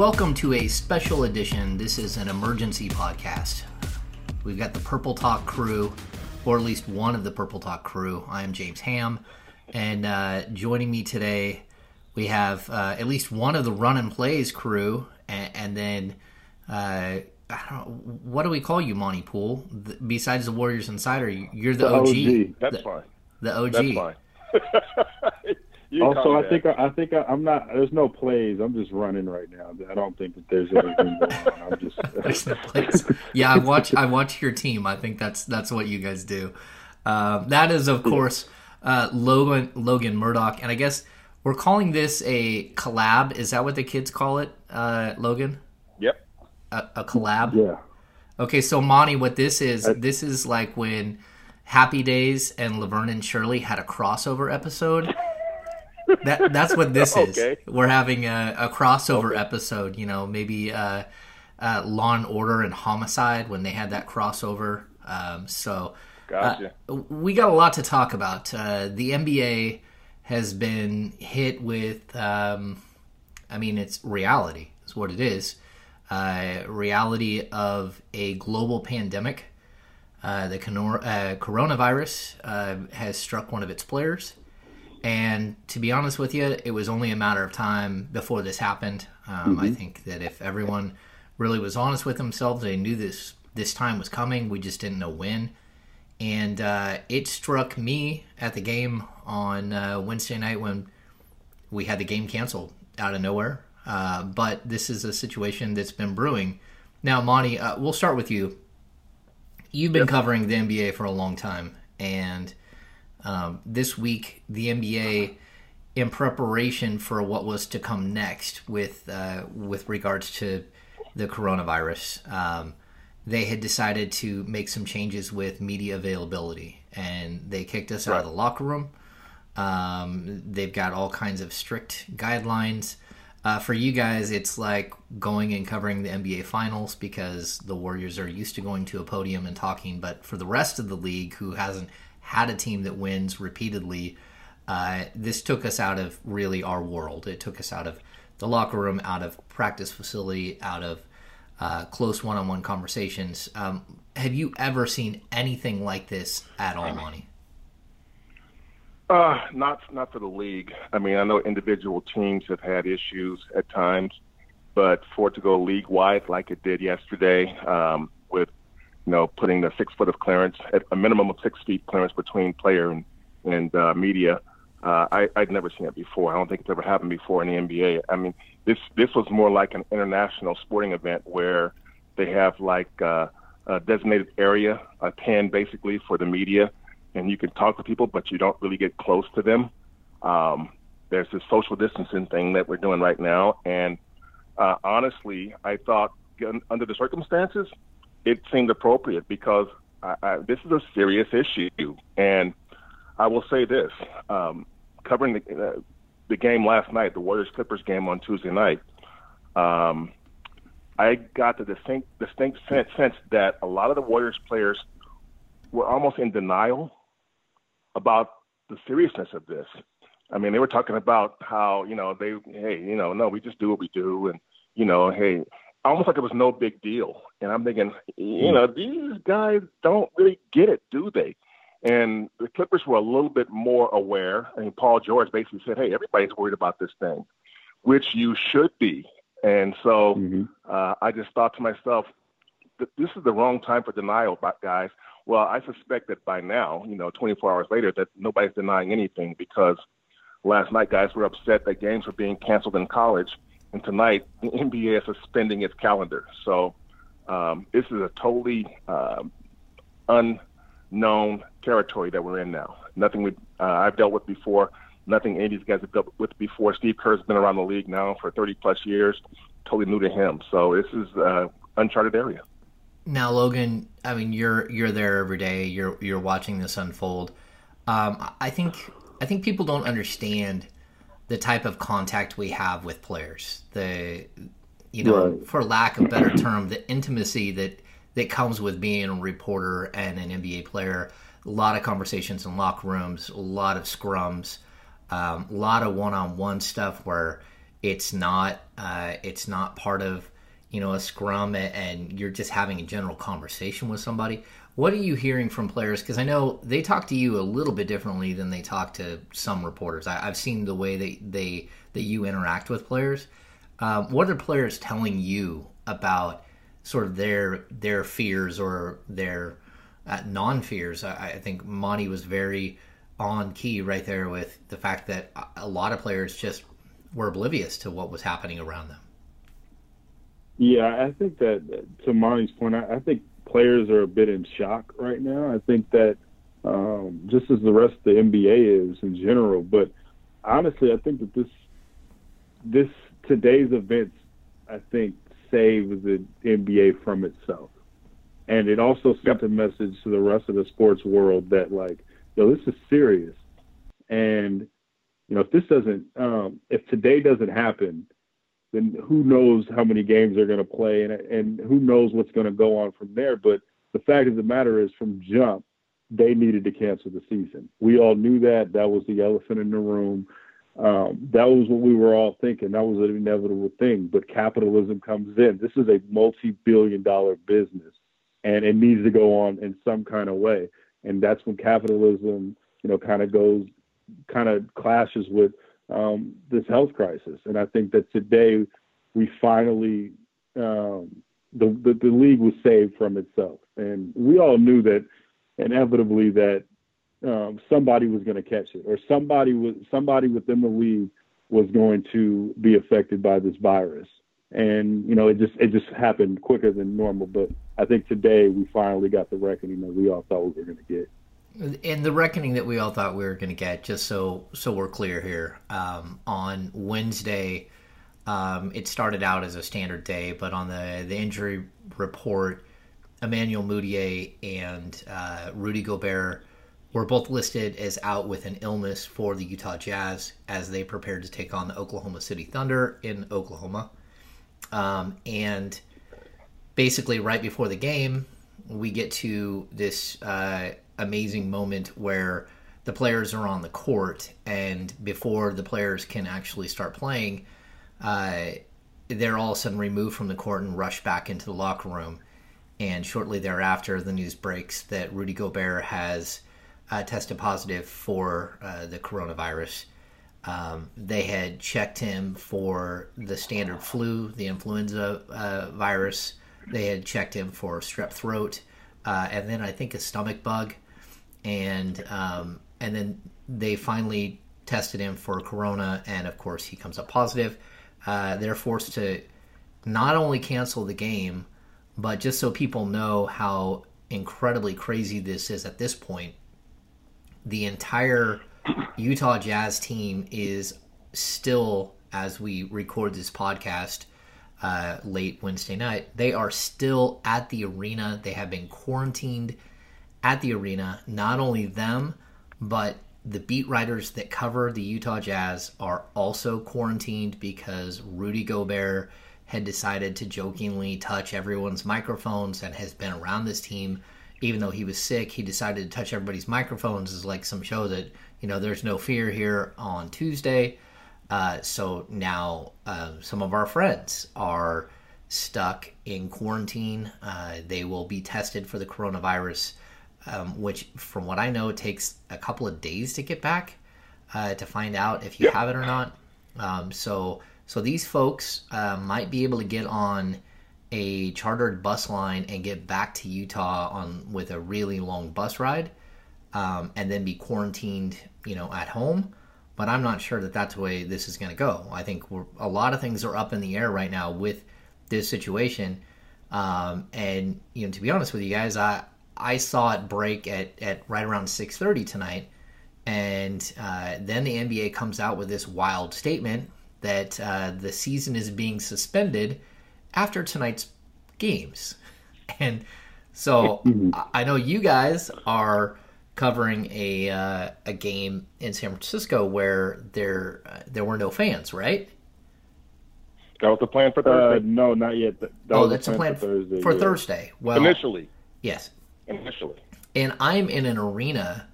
Welcome to a special edition. This is an emergency podcast. We've got the Purple Talk crew, or at least one of the Purple Talk crew. I am James Ham, and uh, joining me today, we have uh, at least one of the Runnin' Plays crew, and, and then uh, I don't know what do we call you, Monte Poole? The, besides the Warriors Insider, you're the, The OG. OG. That's the, fine. The OG. That's fine. You Also, I think I, I think I, I'm not. There's no plays. I'm just running right now. I don't think that there's anything going on. I'm just. There's no place. Yeah, I watch. I watch your team. I think that's that's what you guys do. Um, that is, of course, uh, Logan Logan Murdock, and I guess we're calling this a collab. Is that what the kids call it, uh, Logan? Yep. A, a collab. yeah. Okay, so Monte, what this is? This is like when Happy Days and Laverne and Shirley had a crossover episode. That that's what this is. Okay. We're having a, a crossover episode. You know, maybe uh, uh, Law and Order and Homicide when they had that crossover. Um, so Gotcha. uh, we got a lot to talk about. Uh, the NBA has been hit with, um, I mean, it's reality. Is what it is. Uh, reality of a global pandemic. Uh, the uh, coronavirus uh, has struck one of its players. And to be honest with you, it was only a matter of time before this happened. Um, I think that if everyone really was honest with themselves, they knew this this time was coming. We just didn't know when. And uh, it struck me at the game on uh, Wednesday night when we had the game canceled out of nowhere. Uh, but this is a situation that's been brewing. Now, Monte, uh, we'll start with you. You've been covering the NBA for a long time, and um, this week the NBA, in preparation for what was to come next with uh, with regards to the coronavirus, um, they had decided to make some changes with media availability, and they kicked us out of the locker room. Um, they've got all kinds of strict guidelines. Uh, for you guys, it's like going and covering the NBA Finals because the Warriors are used to going to a podium and talking. But for the rest of the league, who hasn't had a team that wins repeatedly, uh, this took us out of really our world. It took us out of the locker room, out of practice facility, out of uh, close one-on-one conversations. Um, have you ever seen anything like this at all, Monte? Uh, not not for the league. I mean, I know individual teams have had issues at times, but for it to go league wide like it did yesterday, um, you know putting the six foot of clearance at a minimum of six feet clearance between player and and uh, media, uh, I, I'd never seen it before. I don't think it's ever happened before in the NBA. I mean, this this was more like an international sporting event where they have like uh, a designated area, a pen basically for the media and you can talk to people, but you don't really get close to them. Um, there's this social distancing thing that we're doing right now, and uh, honestly, I thought under the circumstances, it seemed appropriate because I, I, this is a serious issue. And I will say this: um, covering the, uh, the game last night, the Warriors Clippers game on Tuesday night, um, I got the distinct, distinct sense, sense that a lot of the Warriors players were almost in denial about the seriousness of this. I mean, they were talking about how, you know, they, hey, you know, no, we just do what we do. And, you know, hey, almost like it was no big deal. And I'm thinking, you know, these guys don't really get it, do they? And the Clippers were a little bit more aware. I mean, Paul George basically said, hey, everybody's worried about this thing, which you should be. And so Mhm. uh, I just thought to myself, this is the wrong time for denial, guys. Well, I suspect that by now, you know, 24 hours later, that nobody's denying anything because last night guys were upset that games were being canceled in college, and tonight the NBA is suspending its calendar. So um, this is a totally um, unknown territory that we're in now. Nothing we uh, I've dealt with before. Nothing any of these guys have dealt with before. Steve Kerr's been around the league now for 30 plus years. Totally new to him. So this is uh, uncharted area. Now, Logan, I mean, you're you're there every day. You're you're watching this unfold. Um, I think I think people don't understand the type of contact we have with players. The you know, Right. for lack of a better term, the intimacy that that comes with being a reporter and an NBA player. A lot of conversations in locker rooms, a lot of scrums, um, a lot of one-on-one stuff where It's not uh, it's not part of you know a scrum and you're just having a general conversation with somebody. What are you hearing from players? Because I know they talk to you a little bit differently than they talk to some reporters. I, have seen the way they, they that you interact with players. Um, what are players telling you about sort of their their fears or their uh, non fears? I, I think Monte was very on key right there with the fact that a lot of players just were oblivious to what was happening around them. Yeah, I think that to Monte's point, I, I think players are a bit in shock right now. I think that um, just as the rest of the NBA is in general, but honestly, I think that this this today's events, I think, saves the NBA from itself, and it also sent a message to the rest of the sports world that like, yo, this is serious, and you know, if this doesn't, um, if today doesn't happen, then who knows how many games they're going to play and, and who knows what's going to go on from there. But the fact of the matter is, from jump, they needed to cancel the season. We all knew that. That was the elephant in the room. Um, that was what we were all thinking. That was an inevitable thing. But capitalism comes in. This is a multi-billion dollar business, and it needs to go on in some kind of way. And that's when capitalism, you know, kind of goes, kind of clashes with um, this health crisis. And I think that today we finally um, the, the, the league was saved from itself, and we all knew that inevitably that um, somebody was going to catch it, or somebody was somebody within the league was going to be affected by this virus. And you know, it just it just happened quicker than normal. But I think today we finally got the reckoning that we all thought we were going to get and the reckoning that we all thought we were going to get just so so we're clear here um, on wednesday um, it started out as a standard day but on the the injury report emmanuel mudiay and uh, rudy gobert were both listed as out with an illness for the utah jazz as they prepared to take on the oklahoma city thunder in oklahoma. Um, and basically right before the game we get to this uh, amazing moment where the players are on the court, and before the players can actually start playing, uh, they're all of a sudden removed from the court and rushed back into the locker room. And shortly thereafter, the news breaks that Rudy Gobert has uh, tested positive for uh, the coronavirus. Um, they had checked him for the standard flu, the influenza uh, virus. They had checked him for strep throat, uh, and then I think a stomach bug and um, and then they finally tested him for corona, and of course he comes up positive. Uh, they're forced to not only cancel the game, but just so people know how incredibly crazy this is at this point, the entire Utah Jazz team is still, as we record this podcast uh, late Wednesday night, they are still at the arena. They have been quarantined at the arena. Not only them, but the beat writers that cover the Utah Jazz are also quarantined because Rudy Gobert had decided to jokingly touch everyone's microphones and has been around this team. Even though he was sick, he decided to touch everybody's microphones as like some show that, you know, there's no fear here on Tuesday. Uh, so now uh, some of our friends are stuck in quarantine. Uh, they will be tested for the coronavirus um, which, from what I know, takes a couple of days to get back uh, to find out if you yep. have it or not. Um, so, so these folks uh, might be able to get on a chartered bus line and get back to Utah on with a really long bus ride, um, and then be quarantined, you know, at home. But I'm not sure that that's the way this is going to go. I think a lot of things are up in the air right now with this situation. Um, and you know, to be honest with you guys, I I saw it break at, at right around 6:30 tonight, and uh, then the NBA comes out with this wild statement that uh, the season is being suspended after tonight's games, and so I know you guys are covering a uh, a game in San Francisco where there uh, there were no fans, right? That was the plan for Thursday. Uh, no, not yet. That oh, that's a plan for Thursday. For yeah. Thursday. Well, initially, yes initially. And I'm in an arena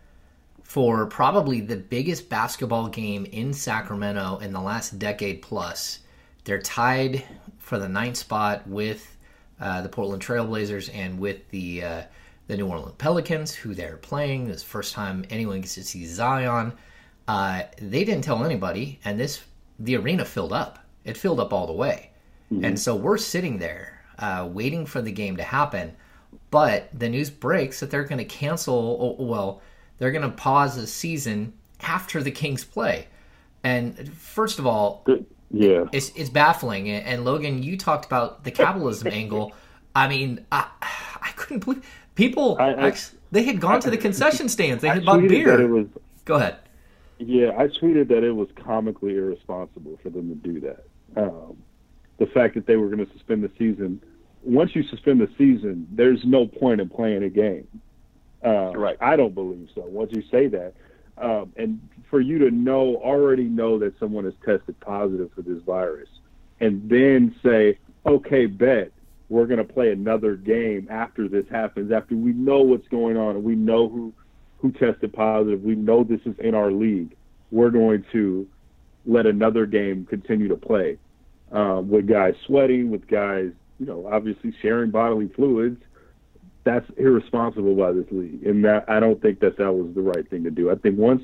for probably the biggest basketball game in Sacramento in the last decade plus. They're tied for the ninth spot with uh, the Portland Trailblazers and with the uh, the New Orleans Pelicans, who they're playing. This first time anyone gets to see Zion. Uh, they didn't tell anybody, and this the arena filled up. It filled up all the way, mm-hmm. and so we're sitting there uh, waiting for the game to happen. But the news breaks that they're going to cancel. Well, they're going to pause the season after the Kings play. And first of all, yeah, it's it's baffling. And Logan, you talked about the capitalism angle. I mean, I I couldn't believe people. I, I, they had gone to the concession stands. They had bought beer. Was, Go ahead. Yeah, I tweeted that it was comically irresponsible for them to do that. Um, the fact that they were going to suspend the season. Once you suspend the season, there's no point in playing a game. Uh, right. I don't believe so. Once you say that, um, and for you to know, already know that someone has tested positive for this virus, and then say, okay, bet we're going to play another game after this happens, after we know what's going on and we know who who tested positive, we know this is in our league. We're going to let another game continue to play um, with guys sweating, with guys, you know, obviously sharing bodily fluids that's irresponsible by this league, and that I don't think that that was the right thing to do. I think once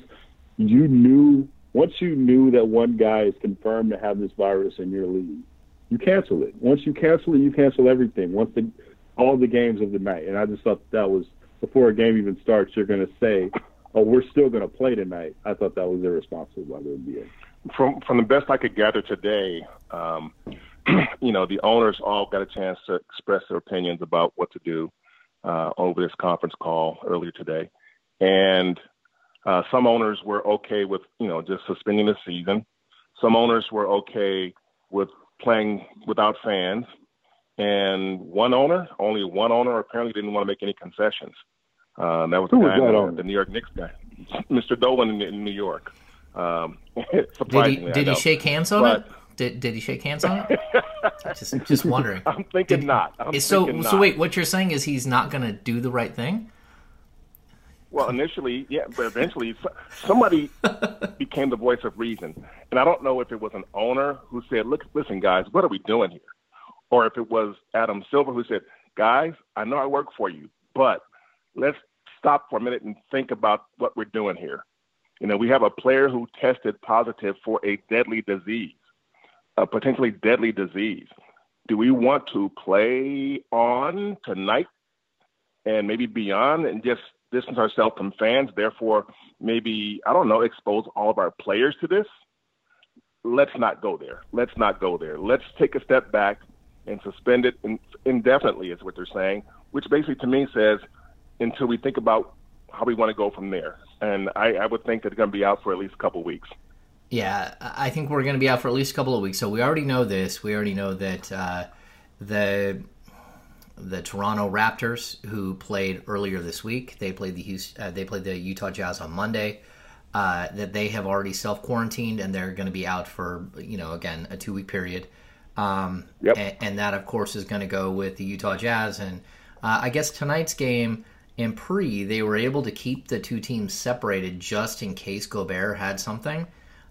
you knew, once you knew that one guy is confirmed to have this virus in your league, you cancel it. Once you cancel it, you cancel everything. Once the all the games of the night, and I just thought that was before a game even starts, you're going to say, "Oh, we're still going to play tonight." I thought that was irresponsible by the NBA. From from the best I could gather today, um, you know, the owners all got a chance to express their opinions about what to do uh, over this conference call earlier today, and uh, some owners were okay with you know just suspending the season. Some owners were okay with playing without fans, and one owner, only one owner, apparently didn't want to make any concessions. Uh, that was Who the guy, was the, the New York Knicks guy, Mr. Dolan in, in New York. Um, surprisingly, did he, did he shake hands on but, it? Did, did he shake hands on it? just just wondering. I'm thinking did, not. I'm so thinking so wait, what you're saying is he's not going to do the right thing? Well, initially, yeah, but eventually somebody became the voice of reason, and I don't know if it was an owner who said, "Look, listen, guys, what are we doing here?" or if it was Adam Silver who said, "Guys, I know I work for you, but let's stop for a minute and think about what we're doing here." You know, we have a player who tested positive for a deadly disease a potentially deadly disease. Do we want to play on tonight and maybe beyond and just distance ourselves from fans, therefore, maybe, I don't know, expose all of our players to this? Let's not go there. Let's not go there. Let's take a step back and suspend it indefinitely, is what they're saying, which basically to me says until we think about how we want to go from there. And I, I would think that they're going to be out for at least a couple weeks. Yeah, I think we're going to be out for at least a couple of weeks. So we already know this. We already know that uh, the the Toronto Raptors, who played earlier this week, they played the Houston, uh, they played the Utah Jazz on Monday. Uh, that they have already self quarantined and they're going to be out for you know again a two week period. Um, yep. and, and, that of course is going to go with the Utah Jazz. And uh, I guess tonight's game in pre, they were able to keep the two teams separated just in case Gobert had something.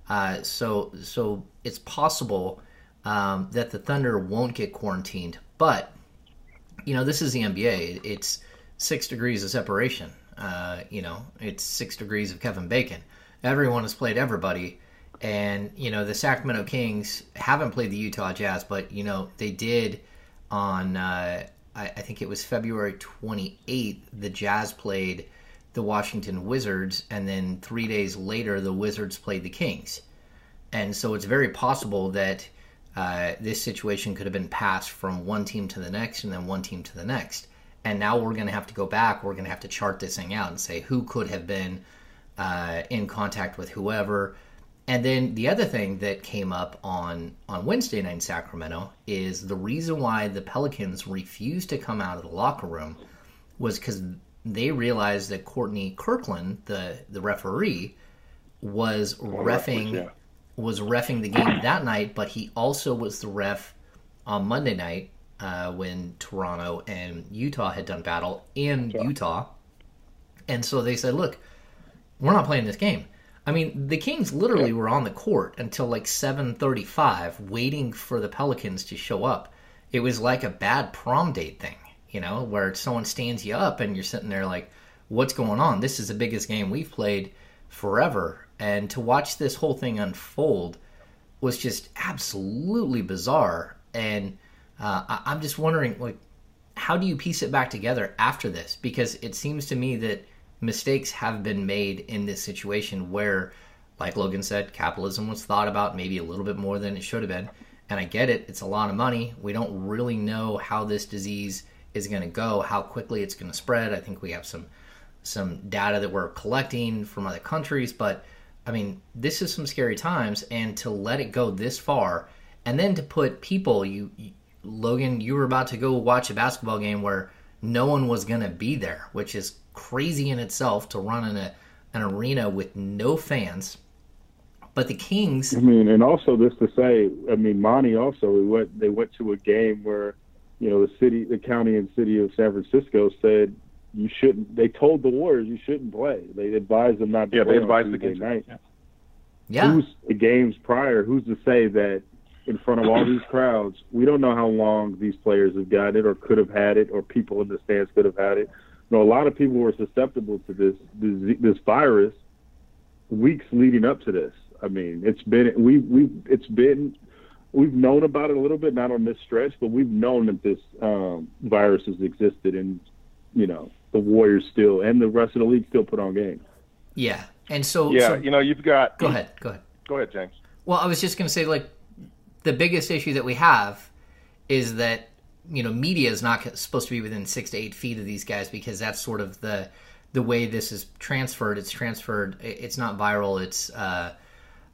Uh, so so it's possible um, that the Thunder won't get quarantined, but you know this is the NBA. It's six degrees of separation. Uh, you know, it's six degrees of Kevin Bacon. Everyone has played everybody, and you know the Sacramento Kings haven't played the Utah Jazz, but you know they did on. Uh, I, I think it was February 28th. The Jazz played the Washington Wizards, and then three days later, the Wizards played the Kings. And so it's very possible that uh, this situation could have been passed from one team to the next and then one team to the next. And now we're going to have to go back. We're going to have to chart this thing out and say who could have been uh, in contact with whoever. And then the other thing that came up on, on Wednesday night in Sacramento is the reason why the Pelicans refused to come out of the locker room was because they realized that Courtney Kirkland, the the referee, was refing yeah. was refing the game that night, but he also was the ref on Monday night uh, when Toronto and Utah had done battle in Utah. And so they said, look, we're not playing this game. I mean, the Kings literally were on the court until like 7:35 waiting for the Pelicans to show up. It was like a bad prom date thing, you know, where someone stands you up and you're sitting there like, "What's going on? This is the biggest game we've played forever." And to watch this whole thing unfold was just absolutely bizarre. And uh, I- I'm just wondering, like, how do you piece it back together after this? Because it seems to me that mistakes have been made in this situation where, like Logan said, capitalism was thought about maybe a little bit more than it should have been. And I get it, it's a lot of money. We don't really know how this disease is going to go, how quickly it's going to spread. I think we have some some data that we're collecting from other countries, but I mean, this is some scary times, and to let it go this far, and then to put people, you, you Logan, you were about to go watch a basketball game where no one was going to be there, which is crazy in itself to run in a an arena with no fans. But the Kings, I mean, and also this to say, I mean, Monte also we went they went to a game where, you know, the city, the county and city of San Francisco said you shouldn't. They told the Warriors you shouldn't play. They advised them not to Yeah, play they on advised Tuesday against it. night. Yeah. yeah, Who's the games prior? Who's to say that in front of all these crowds, we don't know how long these players have got it or could have had it, or people in the stands could have had it. You know, a lot of people were susceptible to this this, this virus weeks leading up to this. I mean, it's been we we it's been we've known about it a little bit, not on this stretch, but we've known that this um, virus has existed, and you know the Warriors still and the rest of the league still put on games. yeah. And so, Yeah, so you know, you've got. go ahead, go ahead. Go ahead, James. Well, I was just going to say, like, the biggest issue that we have is that you know media is not supposed to be within six to eight feet of these guys because that's sort of the the way this is transferred. It's transferred. It's not viral. It's uh,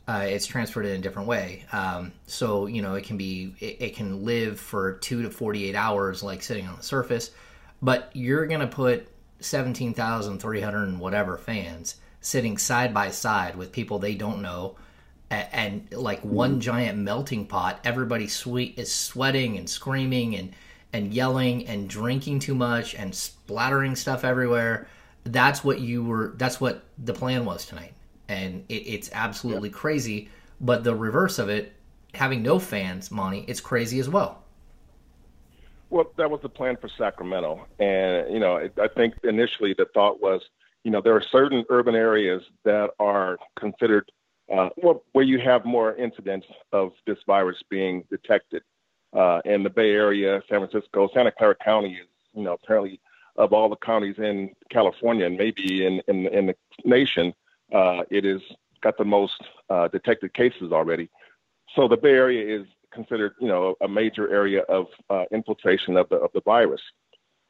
uh, it's transferred in a different way. Um, so you know it can be it, it can live for two to forty eight hours, like sitting on the surface. But you're going to put seventeen thousand three hundred and whatever fans sitting side by side with people they don't know a- and like one giant melting pot everybody sweet is sweating and screaming and and yelling and drinking too much and splattering stuff everywhere that's what you were that's what the plan was tonight and it, it's absolutely crazy but the reverse of it having no fans monte it's crazy as well Well, that was the plan for Sacramento, and you know, it, I think initially the thought was, you know, there are certain urban areas that are considered uh, well, where you have more incidents of this virus being detected. Uh, in the Bay Area, San Francisco, Santa Clara County is, you know, apparently of all the counties in California and maybe in in, in the nation, uh, has got the most uh, detected cases already. So the Bay Area is considered, you know, a major area of uh, infiltration of the of the virus.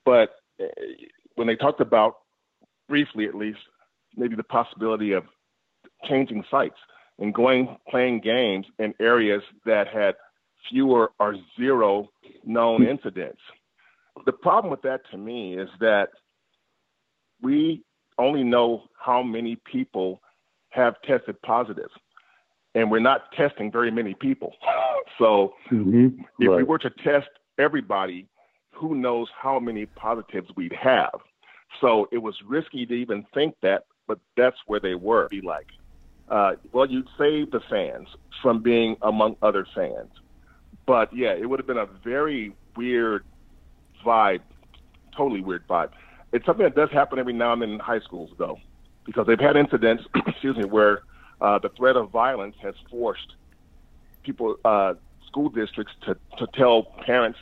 But uh, when they talked about briefly, at least, maybe the possibility of changing sites and going playing games in areas that had fewer or zero known incidents. The problem with that to me is that we only know how many people have tested positive, and we're not testing very many people. So Mm-hmm. if we were to test everybody, who knows how many positives we'd have. So it was risky to even think that, but that's where they were. Be like, uh, well, you'd save the fans from being among other fans. But yeah, it would have been a very weird vibe, totally weird vibe. It's something that does happen every now and then in high schools, though, because they've had incidents, excuse me, where uh, the threat of violence has forced people, uh, school districts, to, to tell parents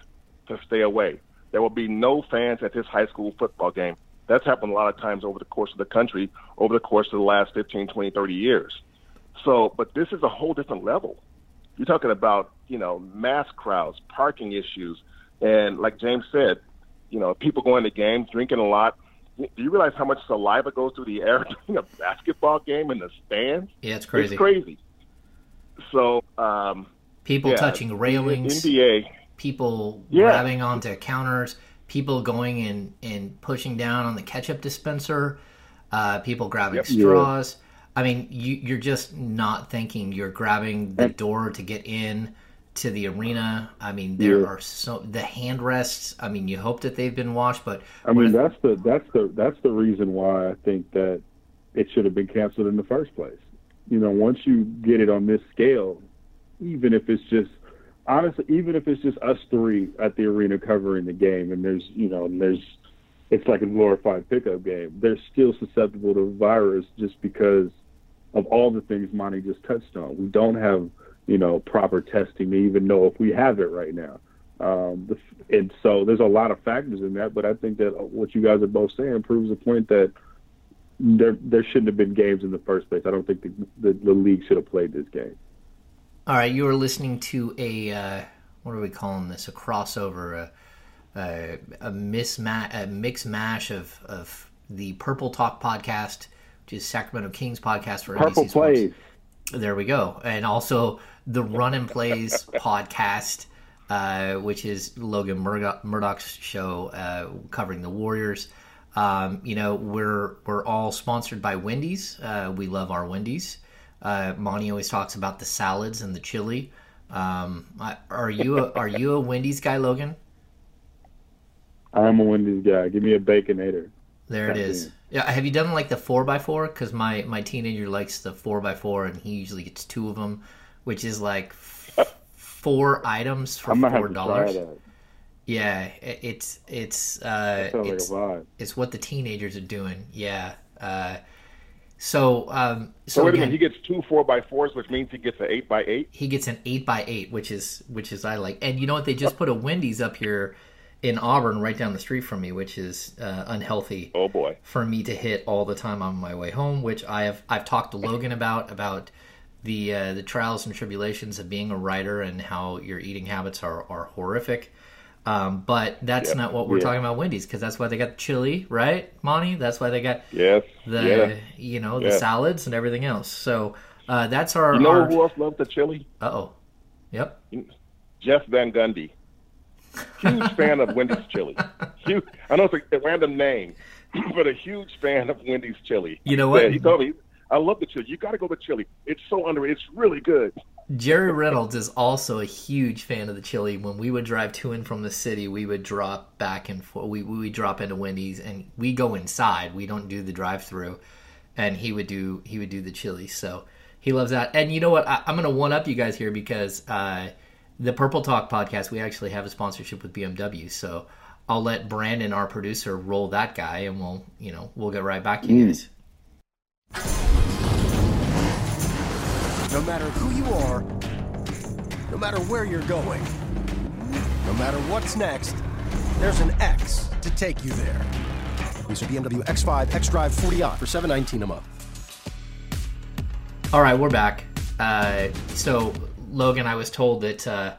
to stay away. There will be no fans at this high school football game. That's happened a lot of times over the course of the country, over the course of the last 15, 20, 30 years. So, but this is a whole different level. You're talking about, you know, mass crowds, parking issues, and like James said, you know, people going to games, drinking a lot. Do you realize how much saliva goes through the air during a basketball game in the stands? yeah it's crazy It's crazy. So, um, people yeah, touching railings NBA, people Yeah. grabbing onto counters, people going and, and pushing down on the ketchup dispenser, uh, people grabbing Yep. straws. I mean, you, you're just not thinking. You're grabbing the door to get in to the arena. I mean, there Yeah. are so the hand rests. I mean, you hope that they've been washed, but I mean, that's the that's the that's the reason why I think that it should have been canceled in the first place. You know, once you get it on this scale, even if it's just honestly, even if it's just us three at the arena covering the game, and there's you know, and there's it's like a glorified pickup game. They're still susceptible to virus just because of all the things Monte just touched on. We don't have you know proper testing to even know if we have it right now. Um, the, and so there's a lot of factors in that, but I think that what you guys are both saying proves the point that there there shouldn't have been games in the first place. I don't think the, the, the league should have played this game. All right, you are listening to a uh, what are we calling this? A crossover, a a, a mismatch, a mix mash of of the Purple Talk podcast, which is Sacramento Kings podcast for Purple NBC plays. There we go, and also the Runnin' Plays podcast, uh, which is Logan Murdock, Murdock's show uh, covering the Warriors. Um, you know, we're we're all sponsored by Wendy's. Uh, we love our Wendy's. Uh, Monte always talks about the salads and the chili. Um, are you a, are you a Wendy's guy, Logan? I'm a Wendy's guy. Give me a baconator. There it is. Yeah, have you done like the four x four? Because my my teenager likes the four x four, and he usually gets two of them, which is like f- four items for four have to try dollars. Yeah, it, it's it's uh, it's like it's what the teenagers are doing. Yeah. Uh, so um, So, so wait a minute, he gets two four by fours, which means he gets an eight by eight. he gets an eight by eight, which is which is I like. And you know what? They just put a Wendy's up here in Auburn, right down the street from me, which is uh, unhealthy Oh boy. for me to hit all the time on my way home. Which I have I've talked to Logan about about the uh, the trials and tribulations of being a writer and how your eating habits are are horrific. Um, but that's not what we're Yeah. talking about Wendy's because that's why they got the chili, right, Monte? That's why they got Yes. the yeah. you know the salads and everything else. So uh, that's our. You know our who else loves the chili? uh oh. Yep. Jeff Van Gundy. Huge fan of Wendy's chili. Huge, I know it's a, a random name, but a huge fan of Wendy's chili. You know what? He told me, I love the chili. You got to go to chili. It's so underrated. It's really good. Jerry Reynolds is also a huge fan of the chili. When we would drive to and from the city, we would drop back and forth. We we would drop into Wendy's and we go inside. We don't do the drive-through, and he would do he would do the chili. So he loves that. And you know what? I, I'm going to one up you guys here because uh, the Purple Talk podcast we actually have a sponsorship with BMW. So I'll let Brandon, our producer, roll that guy, and we'll you know we'll get right back to you guys. No matter who you are, no matter where you're going, no matter what's next, there's an X to take you there. Use your BMW X5 X-Drive 40i for 719 a month. All right, we're back. Uh, so, Logan, I was told that uh,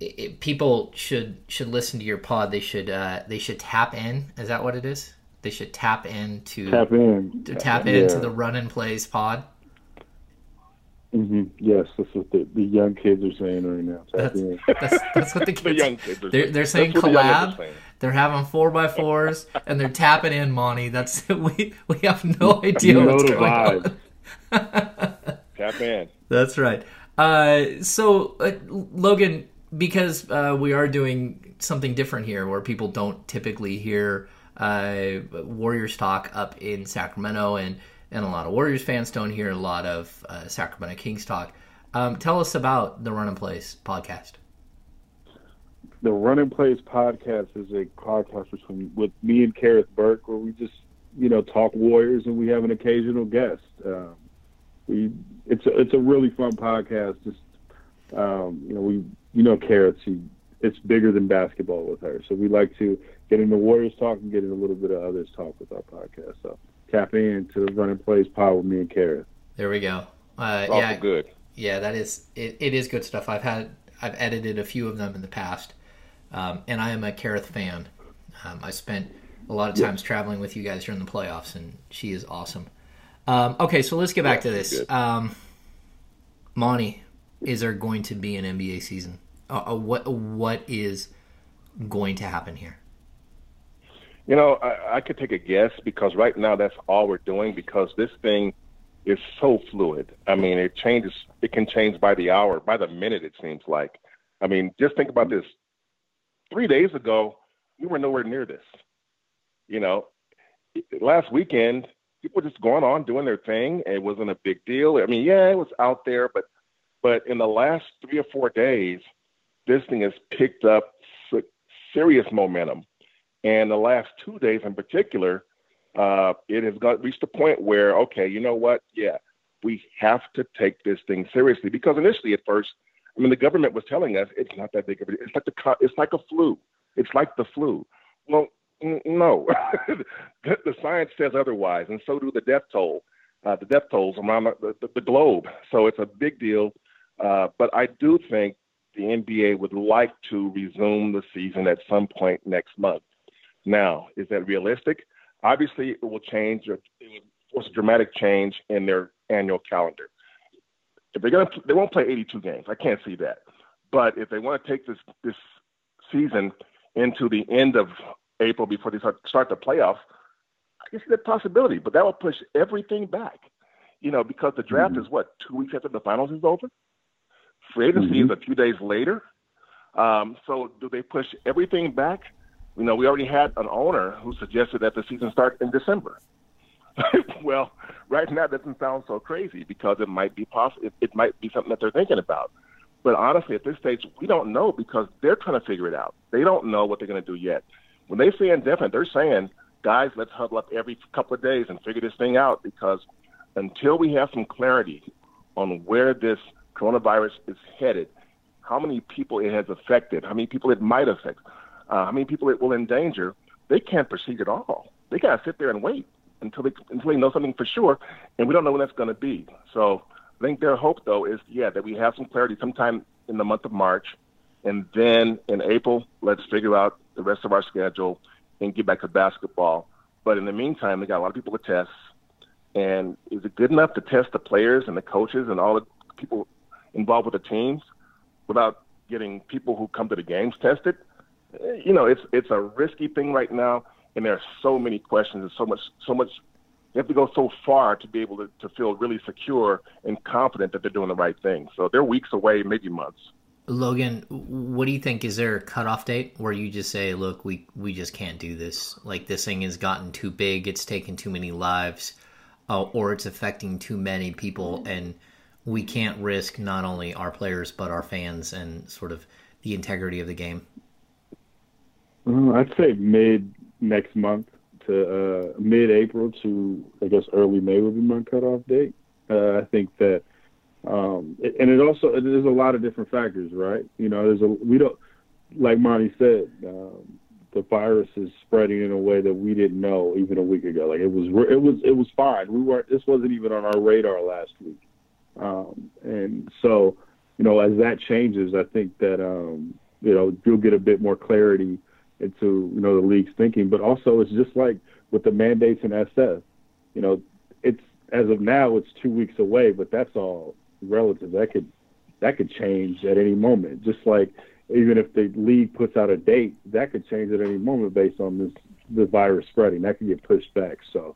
i i people should should listen to your pod. They should uh, they should tap in. Is that what it is? They should tap into Tap in. to tap Yeah. into the Runnin' Plays pod. Mm-hmm. Yes, that's what the, the young kids are saying right now. Tap That's in. that's, that's what the kids. The young kids are They're, they're saying That's what the collab. saying. They're having four by fours and they're tapping in Monte. That's we we have no idea You know what's going vibe. on. Tap in. That's right. Uh, so, uh, Logan, because uh, we are doing something different here where people don't typically hear uh, Warriors talk up in Sacramento, and, and a lot of Warriors fans don't hear a lot of uh, Sacramento Kings talk. Um, tell us about the Runnin' Plays podcast. the Runnin' Plays podcast is a podcast between with me and Kerith Burke, where we just you know talk Warriors and we have an occasional guest. Um, we it's a, it's a really fun podcast. Just um, you know we you know Kerith, she it's bigger than basketball with her, so we like to get the Warriors talk and get in a little bit of others talk with our podcast. So tap in to the Running and Plays pod with me and Kerith. There we go. Uh, yeah, good. yeah, that is it, it is good stuff. I've had I've edited a few of them in the past, um, and I am a Kerith fan. Um, I spent a lot of times traveling with you guys during the playoffs, and she is awesome. Um, okay, so let's get back to this. good. Um, Monte, is there going to be an NBA season? Uh, uh, what what is going to happen here? You know, I, I could take a guess because right now that's all we're doing because this thing is so fluid. I mean, it changes. It can change by the hour, by the minute. It seems like. I mean, just think about this. Three days ago, we were nowhere near this. You know, last weekend people were just going on doing their thing. It wasn't a big deal. I mean, yeah, it was out there, but but in the last three or four days, this thing has picked up serious momentum. And the last two days in particular, uh, it has got reached a point where, okay, you know what? Yeah, we have to take this thing seriously because initially, at first, I mean, the government was telling us it's not that big of a. It's like the it's like a flu. It's like the flu. Well, no, the science says otherwise, and so do the death toll, uh, the death tolls around the, the, the, globe. So it's a big deal. Uh, but I do think the NBA would like to resume the season at some point next month. Now, is that realistic? Obviously, it will change. It will force a dramatic change in their annual calendar. If they're gonna, they won't play 82 games. I can't see that. But if they want to take this this season into the end of April before they start, start the playoffs, I can see that possibility. But that will push everything back. You know, because the draft mm-hmm. is what two weeks after the finals is over. Free agency mm-hmm. is a few days later. Um, so do they push everything back? You know, we already had an owner who suggested that the season start in December. well, right now that doesn't sound so crazy because it might be possible. It, it might be something that they're thinking about. But honestly, at this stage, we don't know because they're trying to figure it out. They don't know what they're going to do yet. When they say indefinite, they're saying, guys, let's huddle up every couple of days and figure this thing out because until we have some clarity on where this coronavirus is headed, how many people it has affected, how many people it might affect, uh, how many people it will endanger, they can't proceed at all. They got to sit there and wait until they until they know something for sure, and we don't know when that's going to be. So I think their hope, though, is yeah that we have some clarity sometime in the month of March, and then in April, let's figure out the rest of our schedule and get back to basketball. But in the meantime, they got a lot of people to test. And is it good enough to test the players and the coaches and all the people involved with the teams without getting people who come to the games tested. You know, it's it's a risky thing right now, and there are so many questions and so much so much. You have to go so far to be able to, to feel really secure and confident that they're doing the right thing. So they're weeks away, maybe months. Logan, what do you think? Is there a cutoff date where you just say, "Look, we we just can't do this. Like this thing has gotten too big. It's taken too many lives, uh, or it's affecting too many people, and we can't risk not only our players but our fans and sort of the integrity of the game? Uh, I'd say mid next month to uh, mid April to I guess early May would be my cutoff date. Uh, I think that, um, and it also there's a lot of different factors, right? You know, there's a we don't like Monte said. Um, the virus is spreading in a way that we didn't know even a week ago. Like it was, it was, it was fine. We weren't. This wasn't even on our radar last week. Um, and so, you know, as that changes, I think that, um, you know, you'll get a bit more clarity into, you know, the league's thinking. But also, it's just like with the mandates in SF, you know, it's as of now, it's two weeks away, but that's all relative. That could that could change at any moment. Just like even if the league puts out a date, that could change at any moment based on this the virus spreading. That could get pushed back. So,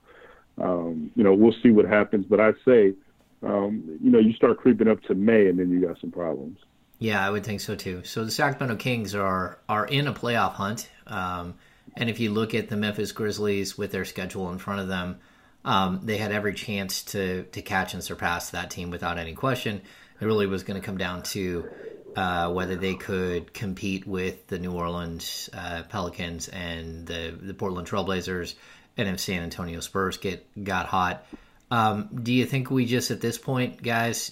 um, you know, we'll see what happens. But I'd say um, you know, you start creeping up to May, and then you got some problems. Yeah, I would think so too. So the Sacramento Kings are are in a playoff hunt, um, and if you look at the Memphis Grizzlies with their schedule in front of them, um, they had every chance to to catch and surpass that team without any question. It really was going to come down to uh, whether they could compete with the New Orleans uh, Pelicans and the the Portland Trailblazers, and if San Antonio Spurs get got hot. Um, do you think we just at this point, guys,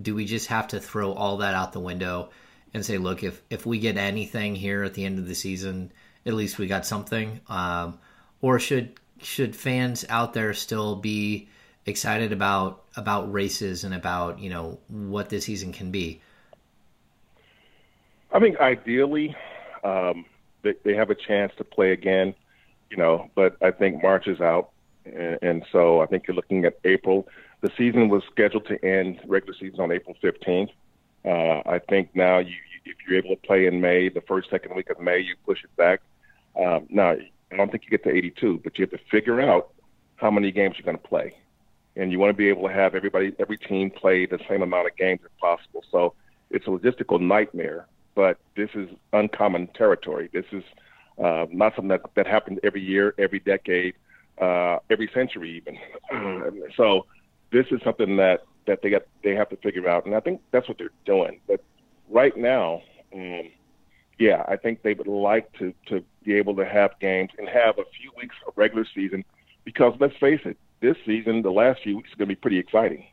do we just have to throw all that out the window and say, look, if if we get anything here at the end of the season, at least we got something? Um, or should should fans out there still be excited about about races and about you know what this season can be? I think ideally um, they, they have a chance to play again, you know, but I think March is out and, so I think you're looking at April. The season was scheduled to end regular season on April 15th. Uh, I think now you, if you're able to play in May, the first second week of May, you push it back. Um, now I don't think you get to 82, but you have to figure out how many games you're going to play, and you want to be able to have everybody, every team play the same amount of games as possible. So it's a logistical nightmare, but this is uncommon territory. This is uh, not something that, that happens every year, every decade. Uh, every century, even. so this is something that that they got they have to figure out, and I think that's what they're doing. But right now, um, yeah, I think they would like to to be able to have games and have a few weeks of regular season, because let's face it, this season, the last few weeks are going to be pretty exciting,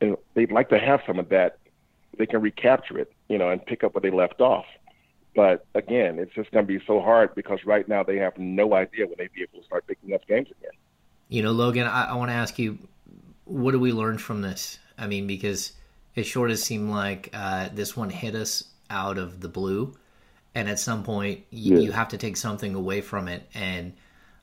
and they'd like to have some of that. They can recapture it, you know, and pick up where they left off. But again, it's just going to be so hard because right now they have no idea when they'd be able to start picking up games again. You know, Logan, I, I want to ask you, what do we learn from this? I mean, because it sure does seem like uh, this one hit us out of the blue, and at some point you, yeah. you have to take something away from it, and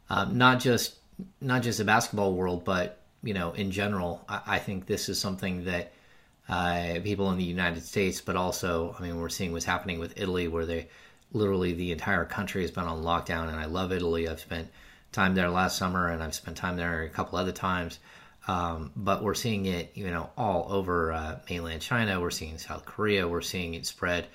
um, not just not just the basketball world, but you know, in general, I, I think this is something that uh, people in the United States, but also, I mean, we're seeing what's happening with Italy, where they literally the entire country has been on lockdown. And I love Italy. I've spent time there last summer, and I've spent time there a couple other times. Um, but we're seeing it, you know, all over uh, mainland China. We're seeing South Korea. We're seeing it spread,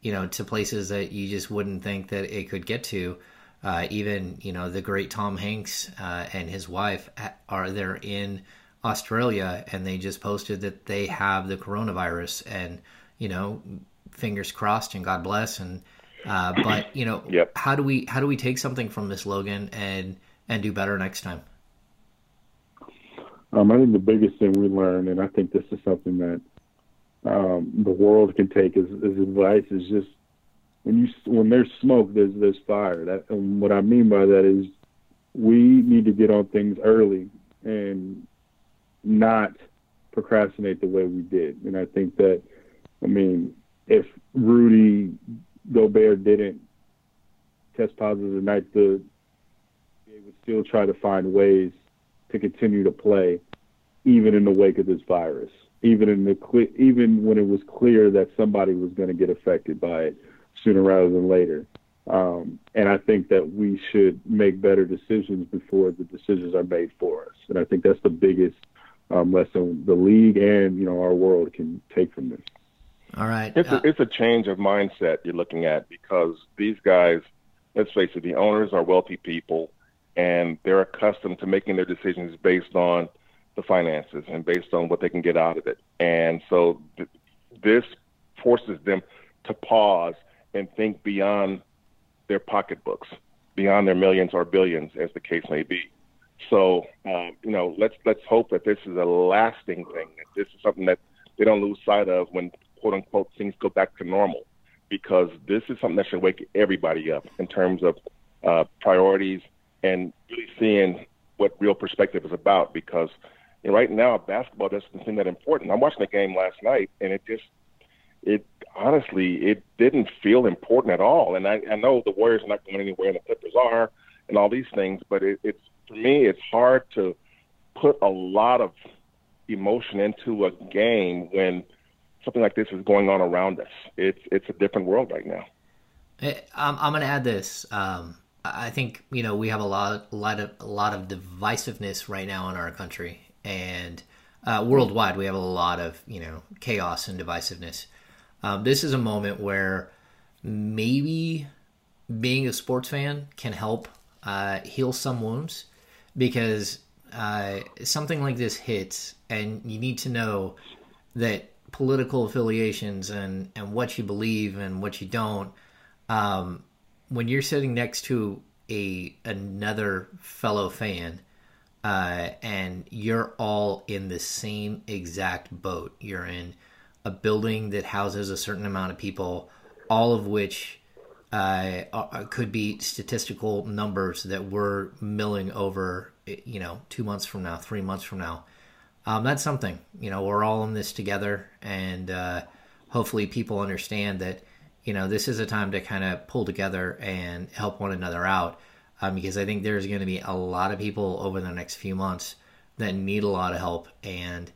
you know, to places that you just wouldn't think that it could get to. Uh, even, you know, the great Tom Hanks uh, and his wife are there in Australia and they just posted that they have the coronavirus and you know fingers crossed and God bless and uh, but you know yep. how do we how do we take something from this Logan and and do better next time? Um, I think the biggest thing we learned, and I think this is something that um, the world can take as, as advice, is just when you when there's smoke, there's there's fire. That and what I mean by that is we need to get on things early and not procrastinate the way we did. And I think that, I mean, if Rudy Gobert didn't test positive tonight, the they would still try to find ways to continue to play, even in the wake of this virus. Even in the even when it was clear that somebody was going to get affected by it sooner rather than later. Um, and I think that we should make better decisions before the decisions are made for us. And I think that's the biggest um, lesson the league and you know our world can take from this. All right, it's uh, a, it's a change of mindset you're looking at because these guys, let's face it, the owners are wealthy people, and they're accustomed to making their decisions based on the finances and based on what they can get out of it, and so th- this forces them to pause and think beyond their pocketbooks, beyond their millions or billions, as the case may be. So um, you know, let's let's hope that this is a lasting thing. That this is something that they don't lose sight of when quote unquote things go back to normal, because this is something that should wake everybody up in terms of uh, priorities and really seeing what real perspective is about. Because you know, right now, basketball doesn't seem that important. I'm watching the game last night, and it just it honestly it didn't feel important at all. And I, I know the Warriors are not going anywhere, and the Clippers are, and all these things, but it, it's for me, it's hard to put a lot of emotion into a game when something like this is going on around us. It's it's a different world right now. I'm, I'm going to add this. Um, I think you know we have a lot, a lot of a lot of divisiveness right now in our country, and uh, worldwide we have a lot of you know chaos and divisiveness. Um, this is a moment where maybe being a sports fan can help uh, heal some wounds because uh, something like this hits, and you need to know that political affiliations and and what you believe and what you don't. Um, when you're sitting next to a another fellow fan, uh, and you're all in the same exact boat. You're in a building that houses a certain amount of people, all of which uh, uh, could be statistical numbers that we're milling over, you know, two months from now, three months from now. Um, that's something, you know, we're all in this together, and uh, hopefully people understand that, you know, this is a time to kind of pull together and help one another out. Um, because I think there's going to be a lot of people over the next few months that need a lot of help, and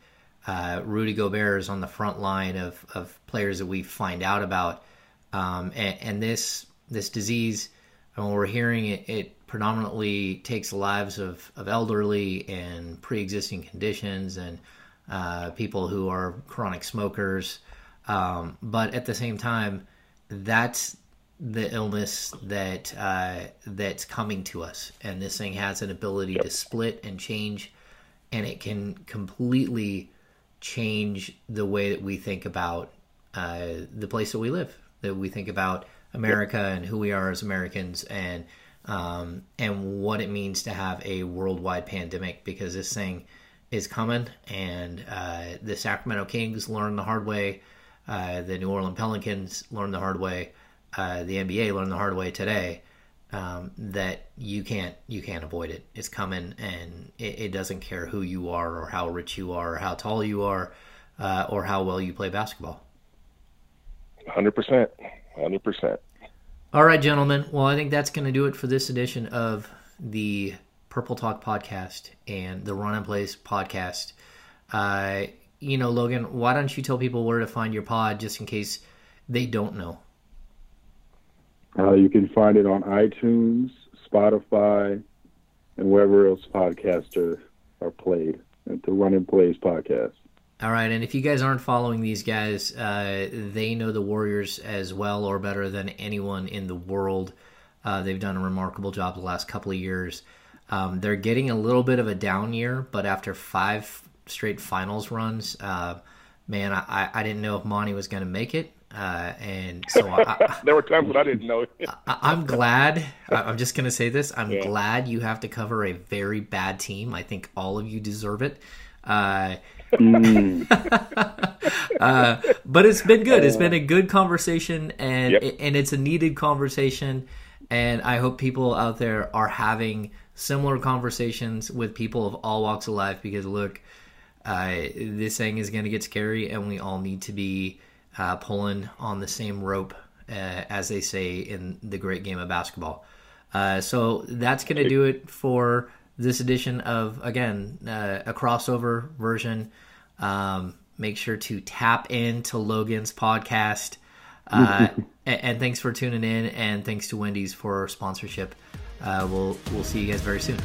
uh, Rudy Gobert is on the front line of, of players that we find out about um, and, and, this this disease, when we're hearing it, it predominantly takes the lives of, of elderly and pre-existing conditions and uh, people who are chronic smokers. Um, but at the same time, that's the illness that uh, that's coming to us, and this thing has an ability to split and change, and it can completely change the way that we think about uh, the place that we live, that we think about America and who we are as Americans, and um, and what it means to have a worldwide pandemic because this thing is coming, and uh, the Sacramento Kings learned the hard way. Uh, the New Orleans Pelicans learned the hard way uh, the NBA learned the hard way today um, that you can't you can't avoid it. It's coming, and it, it, doesn't care who you are or how rich you are or how tall you are uh, or how well you play basketball. Hundred percent, hundred percent. All right, gentlemen. Well, I think that's going to do it for this edition of the Purple Talk podcast and the Runnin' Plays podcast. Uh, you know, Logan, why don't you tell people where to find your pod just in case they don't know? Uh, you can find it on iTunes, Spotify, and wherever else podcasts are, are played at the Runnin' Plays podcast. All right, and if you guys aren't following these guys, uh, they know the Warriors as well or better than anyone in the world. Uh, they've done a remarkable job the last couple of years. Um, they're getting a little bit of a down year, but after five straight finals runs, uh, man, I, I didn't know if Monte was going to make it. Uh, and so I, there were times when I didn't know. I, am glad. I'm just going to say this. I'm yeah. glad you have to cover a very bad team. I think all of you deserve it. Uh, uh, but it's been good. It's been a good conversation, and yep. and it's a needed conversation. And I hope people out there are having similar conversations with people of all walks of life. Because look, uh, this thing is going to get scary, and we all need to be uh, pulling on the same rope, uh, as they say in the great game of basketball. Uh, so that's going to do it for this edition of, again, uh, a crossover version. Um, make sure to tap into Logan's podcast. Uh, and, and, thanks for tuning in, and thanks to Wendy's for sponsorship. Uh, we'll we'll see you guys very soon.